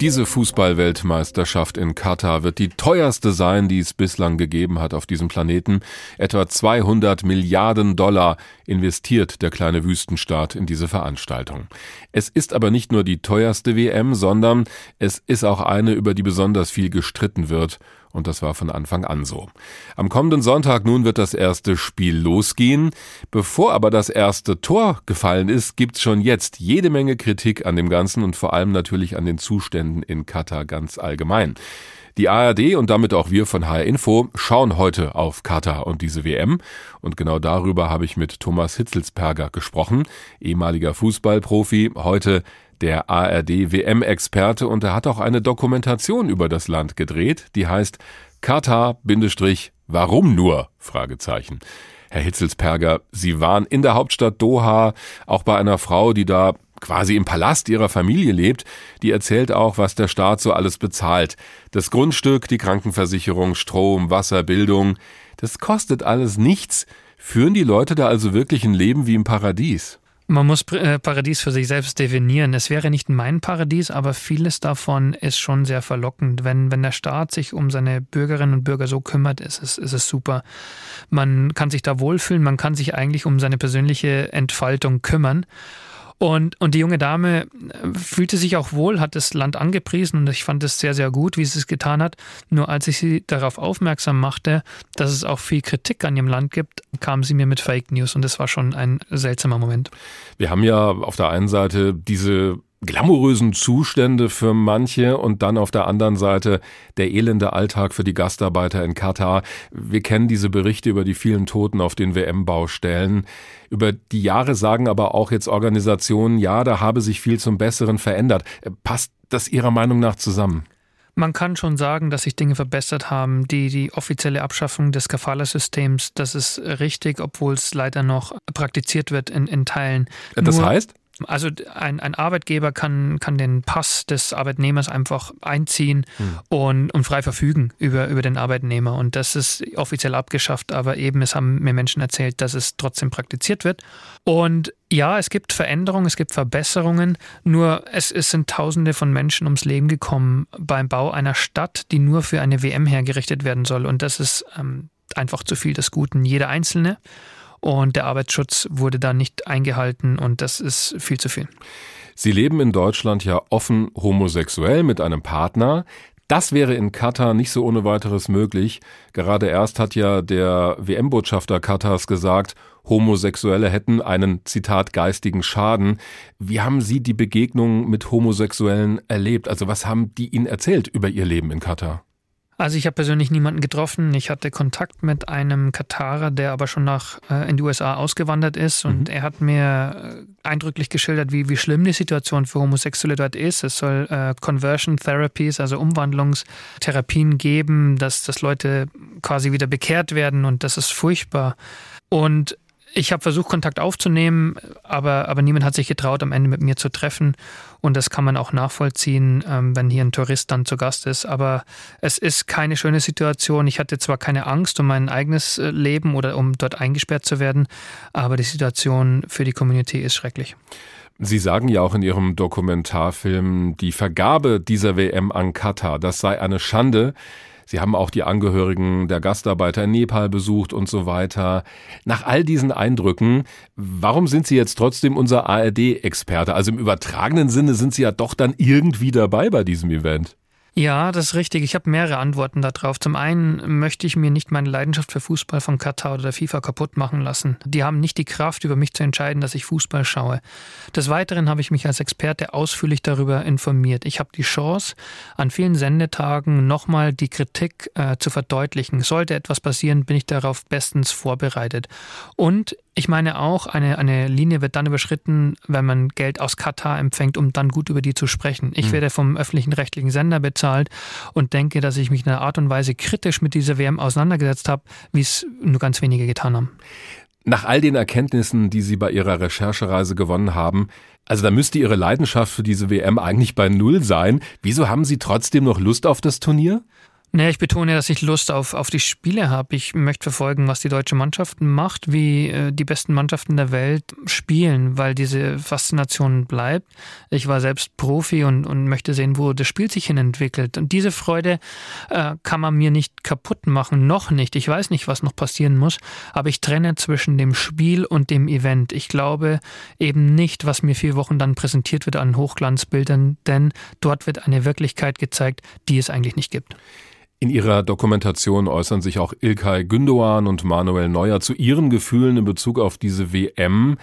Diese Fußballweltmeisterschaft in Katar wird die teuerste sein, die es bislang gegeben hat auf diesem Planeten. Etwa 200 Milliarden Dollar investiert der kleine Wüstenstaat in diese Veranstaltung. Es ist aber nicht nur die teuerste WM, sondern es ist auch eine, über die besonders viel gestritten wird und das war von Anfang an so. Am kommenden Sonntag nun wird das erste Spiel losgehen. Bevor aber das erste Tor gefallen ist, gibt's schon jetzt jede Menge Kritik an dem Ganzen und vor allem natürlich an den Zuständen in Katar ganz allgemein. Die ARD und damit auch wir von HR Info schauen heute auf Katar und diese WM. Und genau darüber habe ich mit Thomas Hitzelsperger gesprochen, ehemaliger Fußballprofi, heute der ARD-WM-Experte und er hat auch eine Dokumentation über das Land gedreht, die heißt Katar, warum nur? Fragezeichen. Herr Hitzelsperger, Sie waren in der Hauptstadt Doha, auch bei einer Frau, die da quasi im Palast ihrer Familie lebt, die erzählt auch, was der Staat so alles bezahlt. Das Grundstück, die Krankenversicherung, Strom, Wasser, Bildung, das kostet alles nichts. Führen die Leute da also wirklich ein Leben wie im Paradies? Man muss äh, Paradies für sich selbst definieren. Es wäre nicht mein Paradies, aber vieles davon ist schon sehr verlockend. Wenn, wenn der Staat sich um seine Bürgerinnen und Bürger so kümmert, ist es, ist es super. Man kann sich da wohlfühlen, man kann sich eigentlich um seine persönliche Entfaltung kümmern. Und, und die junge Dame äh, fühlte sich auch wohl, hat das Land angepriesen und ich fand es sehr, sehr gut, wie sie es getan hat. Nur als ich sie darauf aufmerksam machte, dass es auch viel Kritik an ihrem Land gibt, kam sie mir mit Fake News und das war schon ein seltsamer Moment. Wir haben ja auf der einen Seite diese glamourösen Zustände für manche und dann auf der anderen Seite der elende Alltag für die Gastarbeiter in Katar. Wir kennen diese Berichte über die vielen Toten auf den WM-Baustellen. Über die Jahre sagen aber auch jetzt Organisationen, ja, da habe sich viel zum Besseren verändert. Passt das Ihrer Meinung nach zusammen? Man kann schon sagen, dass sich Dinge verbessert haben. Die, die offizielle Abschaffung des Kafala-Systems, das ist richtig, obwohl es leider noch praktiziert wird in, in Teilen. Das Nur heißt? Also ein, ein Arbeitgeber kann, kann den Pass des Arbeitnehmers einfach einziehen hm. und, und frei verfügen über, über den Arbeitnehmer. Und das ist offiziell abgeschafft, aber eben, es haben mir Menschen erzählt, dass es trotzdem praktiziert wird. Und ja, es gibt Veränderungen, es gibt Verbesserungen, nur es, es sind Tausende von Menschen ums Leben gekommen beim Bau einer Stadt, die nur für eine WM hergerichtet werden soll. Und das ist ähm, einfach zu viel des Guten. Jeder Einzelne und der Arbeitsschutz wurde da nicht eingehalten und das ist viel zu viel. Sie leben in Deutschland ja offen homosexuell mit einem Partner. Das wäre in Katar nicht so ohne weiteres möglich. Gerade erst hat ja der WM-Botschafter Katars gesagt, Homosexuelle hätten einen, Zitat, geistigen Schaden. Wie haben Sie die Begegnung mit Homosexuellen erlebt? Also was haben die Ihnen erzählt über ihr Leben in Katar? Also ich habe persönlich niemanden getroffen. Ich hatte Kontakt mit einem Katarer, der aber schon nach äh, in die USA ausgewandert ist und mhm. er hat mir äh, eindrücklich geschildert, wie, wie schlimm die Situation für Homosexuelle dort ist. Es soll äh, Conversion Therapies, also Umwandlungstherapien geben, dass, dass Leute quasi wieder bekehrt werden und das ist furchtbar. Und ich habe versucht, Kontakt aufzunehmen, aber, aber niemand hat sich getraut, am Ende mit mir zu treffen. Und das kann man auch nachvollziehen, ähm, wenn hier ein Tourist dann zu Gast ist. Aber es ist keine schöne Situation. Ich hatte zwar keine Angst um mein eigenes äh, Leben oder um dort eingesperrt zu werden, aber die Situation für die Community ist schrecklich. Sie sagen ja auch in Ihrem Dokumentarfilm, die Vergabe dieser WM an Katar, das sei eine Schande. Sie haben auch die Angehörigen der Gastarbeiter in Nepal besucht und so weiter. Nach all diesen Eindrücken, warum sind Sie jetzt trotzdem unser ARD-Experte? Also im übertragenen Sinne sind Sie ja doch dann irgendwie dabei bei diesem Event. Ja, das ist richtig. Ich habe mehrere Antworten darauf. Zum einen möchte ich mir nicht meine Leidenschaft für Fußball von Katar oder der FIFA kaputt machen lassen. Die haben nicht die Kraft, über mich zu entscheiden, dass ich Fußball schaue. Des Weiteren habe ich mich als Experte ausführlich darüber informiert. Ich habe die Chance, an vielen Sendetagen nochmal die Kritik äh, zu verdeutlichen. Sollte etwas passieren, bin ich darauf bestens vorbereitet. Und ich meine auch, eine, eine Linie wird dann überschritten, wenn man Geld aus Katar empfängt, um dann gut über die zu sprechen. Ich mhm. werde vom öffentlichen rechtlichen Sender bezahlt und denke, dass ich mich in einer Art und Weise kritisch mit dieser WM auseinandergesetzt habe, wie es nur ganz wenige getan haben. Nach all den Erkenntnissen, die Sie bei Ihrer Recherchereise gewonnen haben, also da müsste Ihre Leidenschaft für diese WM eigentlich bei Null sein. Wieso haben Sie trotzdem noch Lust auf das Turnier? Naja, ich betone, dass ich Lust auf, auf die Spiele habe. Ich möchte verfolgen, was die deutsche Mannschaft macht, wie äh, die besten Mannschaften der Welt spielen, weil diese Faszination bleibt. Ich war selbst Profi und, und möchte sehen, wo das Spiel sich hin entwickelt. Und diese Freude äh, kann man mir nicht kaputt machen, noch nicht. Ich weiß nicht, was noch passieren muss, aber ich trenne zwischen dem Spiel und dem Event. Ich glaube eben nicht, was mir vier Wochen dann präsentiert wird an Hochglanzbildern, denn dort wird eine Wirklichkeit gezeigt, die es eigentlich nicht gibt. In ihrer Dokumentation äußern sich auch Ilkay Gündoğan und Manuel Neuer zu ihren Gefühlen in Bezug auf diese WM.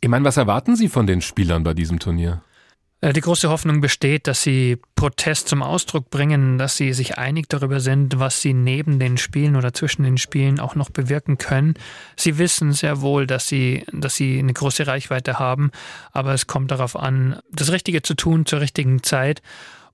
Ich meine, was erwarten Sie von den Spielern bei diesem Turnier? Äh, die große Hoffnung besteht, dass sie Protest zum Ausdruck bringen, dass sie sich einig darüber sind, was sie neben den Spielen oder zwischen den Spielen auch noch bewirken können. Sie wissen sehr wohl, dass sie, dass sie eine große Reichweite haben, aber es kommt darauf an, das Richtige zu tun zur richtigen Zeit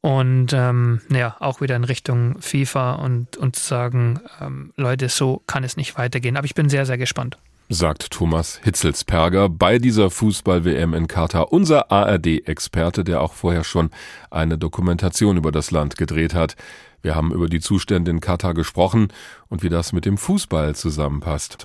und ähm, ja, auch wieder in Richtung FIFA und, und sagen, ähm, Leute, so kann es nicht weitergehen. Aber ich bin sehr, sehr gespannt. Sagt Thomas Hitzelsperger bei dieser Fußball-WM in Katar, unser ARD-Experte, der auch vorher schon eine Dokumentation über das Land gedreht hat. Wir haben über die Zustände in Katar gesprochen und wie das mit dem Fußball zusammenpasst.